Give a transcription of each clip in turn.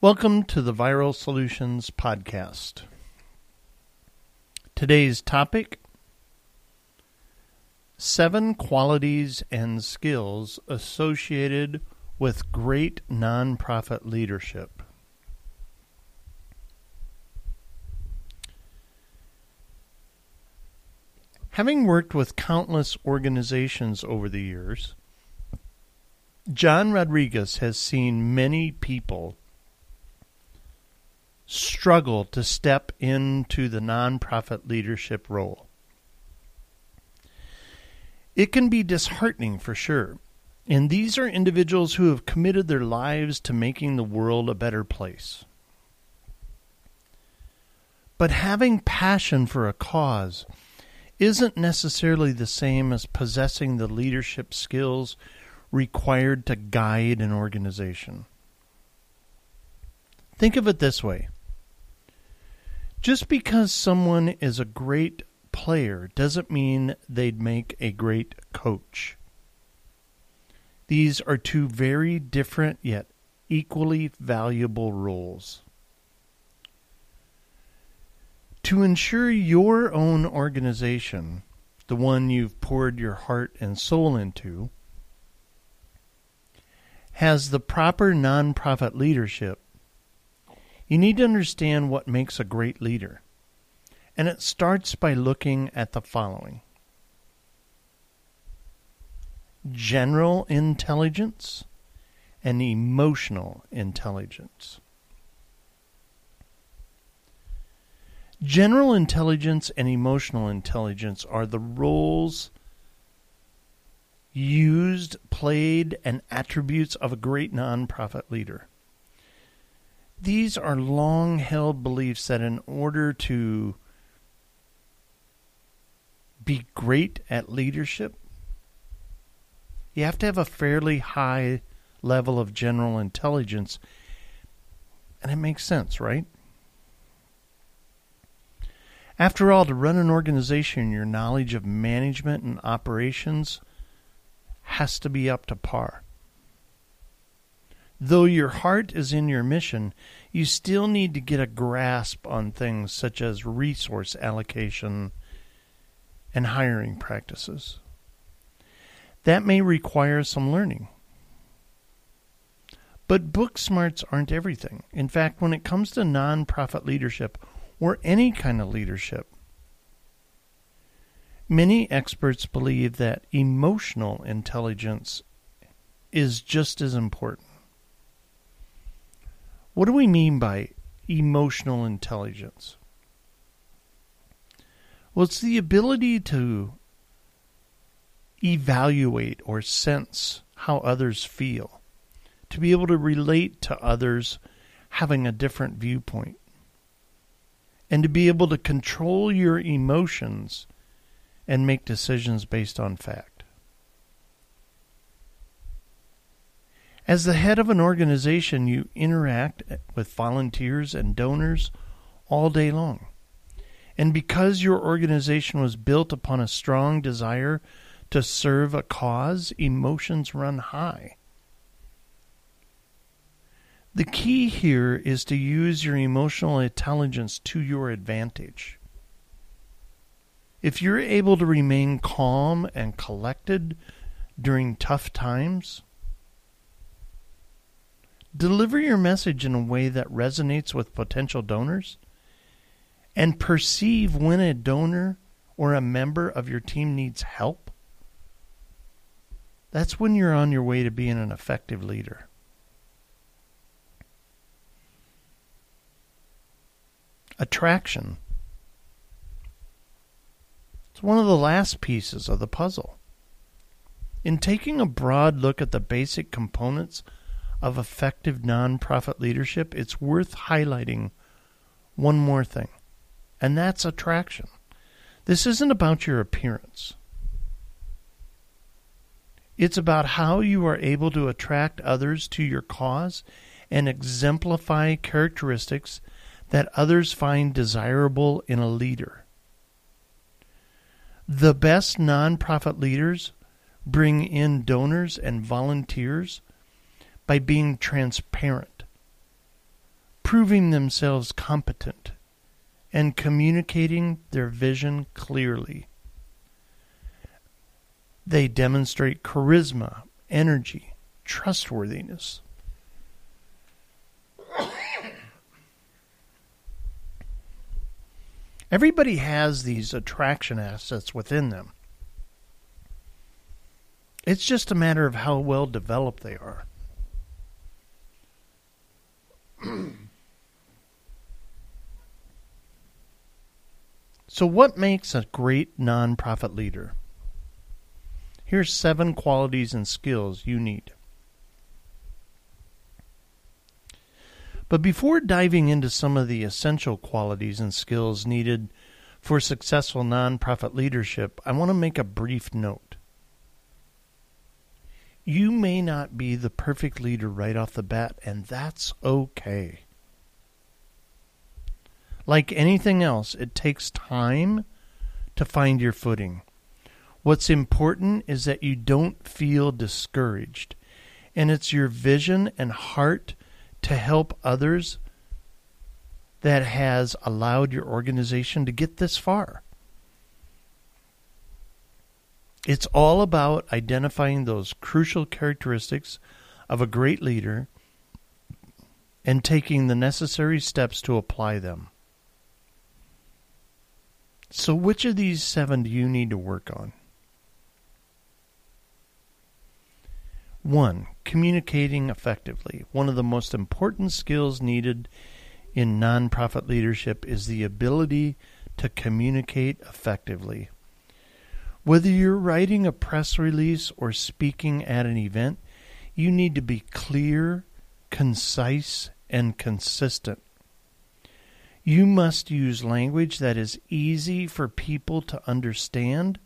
Welcome to the Viral Solutions Podcast. Today's topic Seven qualities and skills associated with great nonprofit leadership. Having worked with countless organizations over the years, John Rodriguez has seen many people struggle to step into the nonprofit leadership role. It can be disheartening for sure. And these are individuals who have committed their lives to making the world a better place. But having passion for a cause isn't necessarily the same as possessing the leadership skills required to guide an organization. Think of it this way just because someone is a great player doesn't mean they'd make a great coach. These are two very different yet equally valuable roles. To ensure your own organization, the one you've poured your heart and soul into, has the proper nonprofit leadership, you need to understand what makes a great leader. And it starts by looking at the following general intelligence and emotional intelligence. General intelligence and emotional intelligence are the roles used, played, and attributes of a great nonprofit leader. These are long held beliefs that in order to be great at leadership, you have to have a fairly high level of general intelligence. And it makes sense, right? After all, to run an organization, your knowledge of management and operations has to be up to par. Though your heart is in your mission, you still need to get a grasp on things such as resource allocation and hiring practices. That may require some learning. But book smarts aren't everything. In fact, when it comes to nonprofit leadership or any kind of leadership, many experts believe that emotional intelligence is just as important. What do we mean by emotional intelligence? Well, it's the ability to evaluate or sense how others feel, to be able to relate to others having a different viewpoint, and to be able to control your emotions and make decisions based on fact. As the head of an organization, you interact with volunteers and donors all day long. And because your organization was built upon a strong desire to serve a cause, emotions run high. The key here is to use your emotional intelligence to your advantage. If you're able to remain calm and collected during tough times, Deliver your message in a way that resonates with potential donors and perceive when a donor or a member of your team needs help. That's when you're on your way to being an effective leader. Attraction. It's one of the last pieces of the puzzle. In taking a broad look at the basic components of effective nonprofit leadership, it's worth highlighting one more thing, and that's attraction. This isn't about your appearance. It's about how you are able to attract others to your cause and exemplify characteristics that others find desirable in a leader. The best nonprofit leaders bring in donors and volunteers by being transparent, proving themselves competent, and communicating their vision clearly. They demonstrate charisma, energy, trustworthiness. Everybody has these attraction assets within them. It's just a matter of how well developed they are. So, what makes a great nonprofit leader? Here's seven qualities and skills you need. But before diving into some of the essential qualities and skills needed for successful nonprofit leadership, I want to make a brief note. You may not be the perfect leader right off the bat, and that's okay. Like anything else, it takes time to find your footing. What's important is that you don't feel discouraged, and it's your vision and heart to help others that has allowed your organization to get this far. It's all about identifying those crucial characteristics of a great leader and taking the necessary steps to apply them. So, which of these seven do you need to work on? One, communicating effectively. One of the most important skills needed in nonprofit leadership is the ability to communicate effectively. Whether you're writing a press release or speaking at an event, you need to be clear, concise, and consistent. You must use language that is easy for people to understand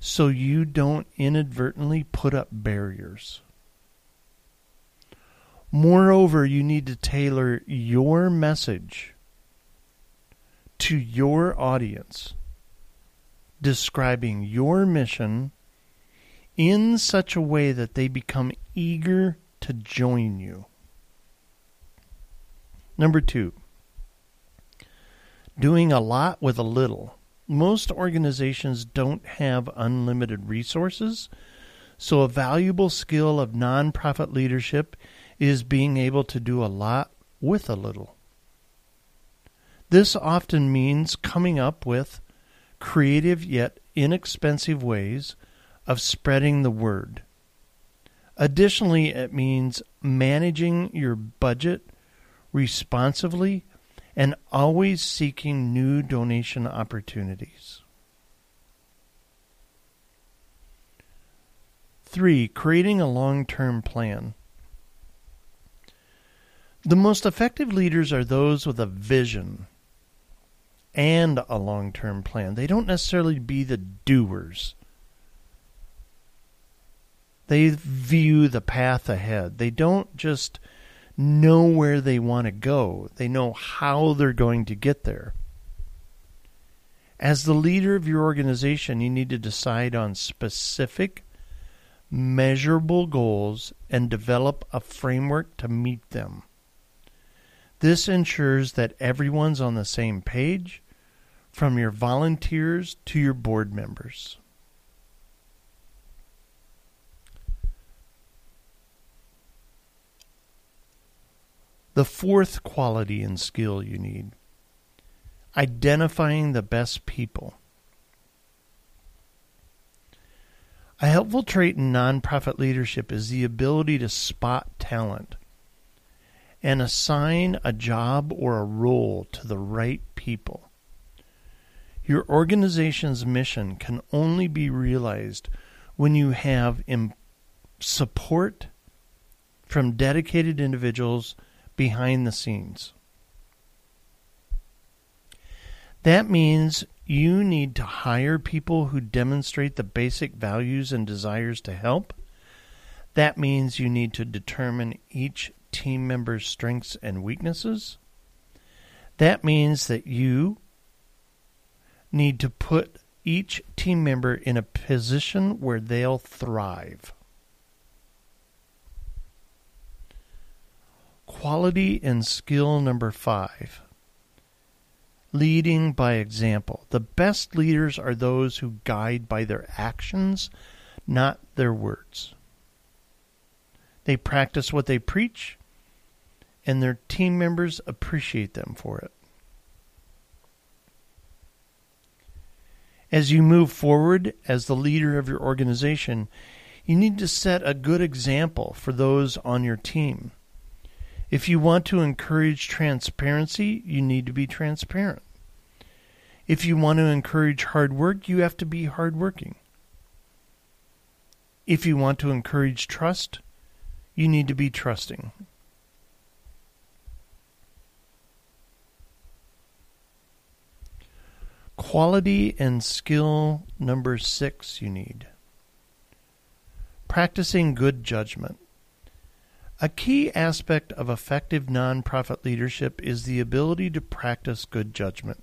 so you don't inadvertently put up barriers. Moreover, you need to tailor your message to your audience, describing your mission in such a way that they become eager to join you. Number two, doing a lot with a little. Most organizations don't have unlimited resources, so a valuable skill of nonprofit leadership is being able to do a lot with a little. This often means coming up with creative yet inexpensive ways of spreading the word. Additionally, it means managing your budget responsively and always seeking new donation opportunities. Three, creating a long term plan. The most effective leaders are those with a vision and a long term plan. They don't necessarily be the doers. They view the path ahead. They don't just know where they want to go, they know how they're going to get there. As the leader of your organization, you need to decide on specific, measurable goals and develop a framework to meet them. This ensures that everyone's on the same page, from your volunteers to your board members. The fourth quality and skill you need identifying the best people. A helpful trait in nonprofit leadership is the ability to spot talent and assign a job or a role to the right people. Your organization's mission can only be realized when you have support from dedicated individuals behind the scenes. That means you need to hire people who demonstrate the basic values and desires to help. That means you need to determine each team members' strengths and weaknesses. That means that you need to put each team member in a position where they'll thrive. Quality and skill number five leading by example. The best leaders are those who guide by their actions, not their words. They practice what they preach, and their team members appreciate them for it. As you move forward as the leader of your organization, you need to set a good example for those on your team. If you want to encourage transparency, you need to be transparent. If you want to encourage hard work, you have to be hardworking. If you want to encourage trust, you need to be trusting. Quality and skill number six you need. Practicing good judgment. A key aspect of effective nonprofit leadership is the ability to practice good judgment.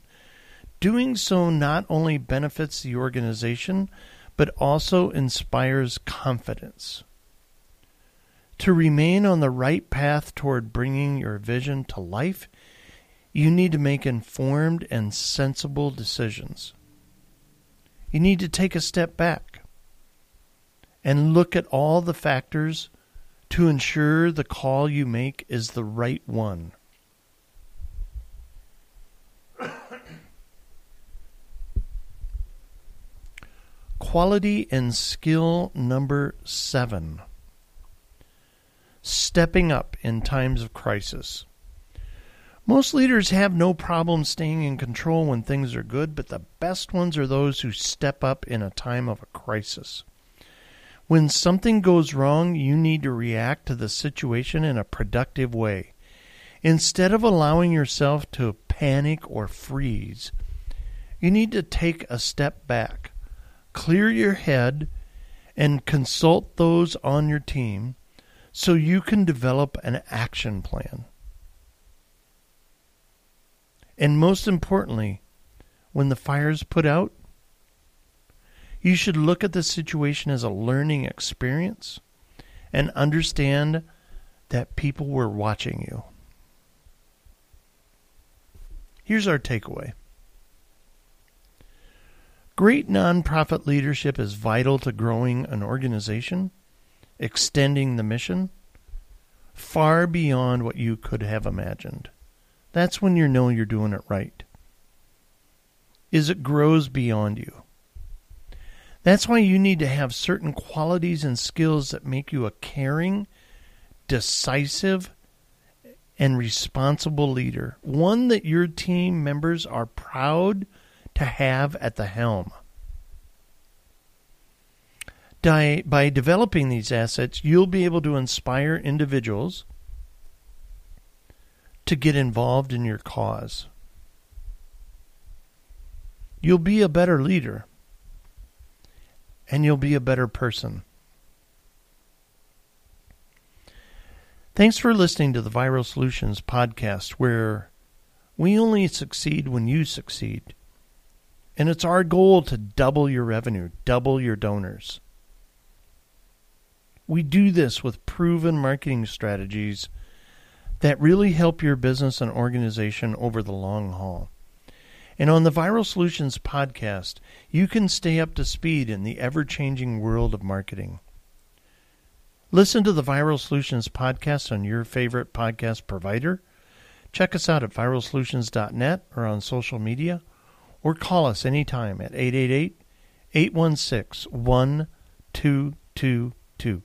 Doing so not only benefits the organization, but also inspires confidence. To remain on the right path toward bringing your vision to life, you need to make informed and sensible decisions. You need to take a step back and look at all the factors to ensure the call you make is the right one. Quality and skill number seven stepping up in times of crisis. Most leaders have no problem staying in control when things are good, but the best ones are those who step up in a time of a crisis. When something goes wrong, you need to react to the situation in a productive way. Instead of allowing yourself to panic or freeze, you need to take a step back, clear your head, and consult those on your team so you can develop an action plan. And most importantly, when the fire's put out, you should look at the situation as a learning experience and understand that people were watching you. Here's our takeaway Great nonprofit leadership is vital to growing an organization extending the mission far beyond what you could have imagined. That's when you know you're doing it right. Is it grows beyond you. That's why you need to have certain qualities and skills that make you a caring, decisive, and responsible leader. One that your team members are proud to have at the helm by developing these assets, you'll be able to inspire individuals to get involved in your cause. You'll be a better leader and you'll be a better person. Thanks for listening to the Viral Solutions podcast, where we only succeed when you succeed. And it's our goal to double your revenue, double your donors. We do this with proven marketing strategies that really help your business and organization over the long haul. And on the Viral Solutions podcast, you can stay up to speed in the ever changing world of marketing. Listen to the Viral Solutions podcast on your favorite podcast provider. Check us out at viralsolutions.net or on social media, or call us anytime at 888 816 1222.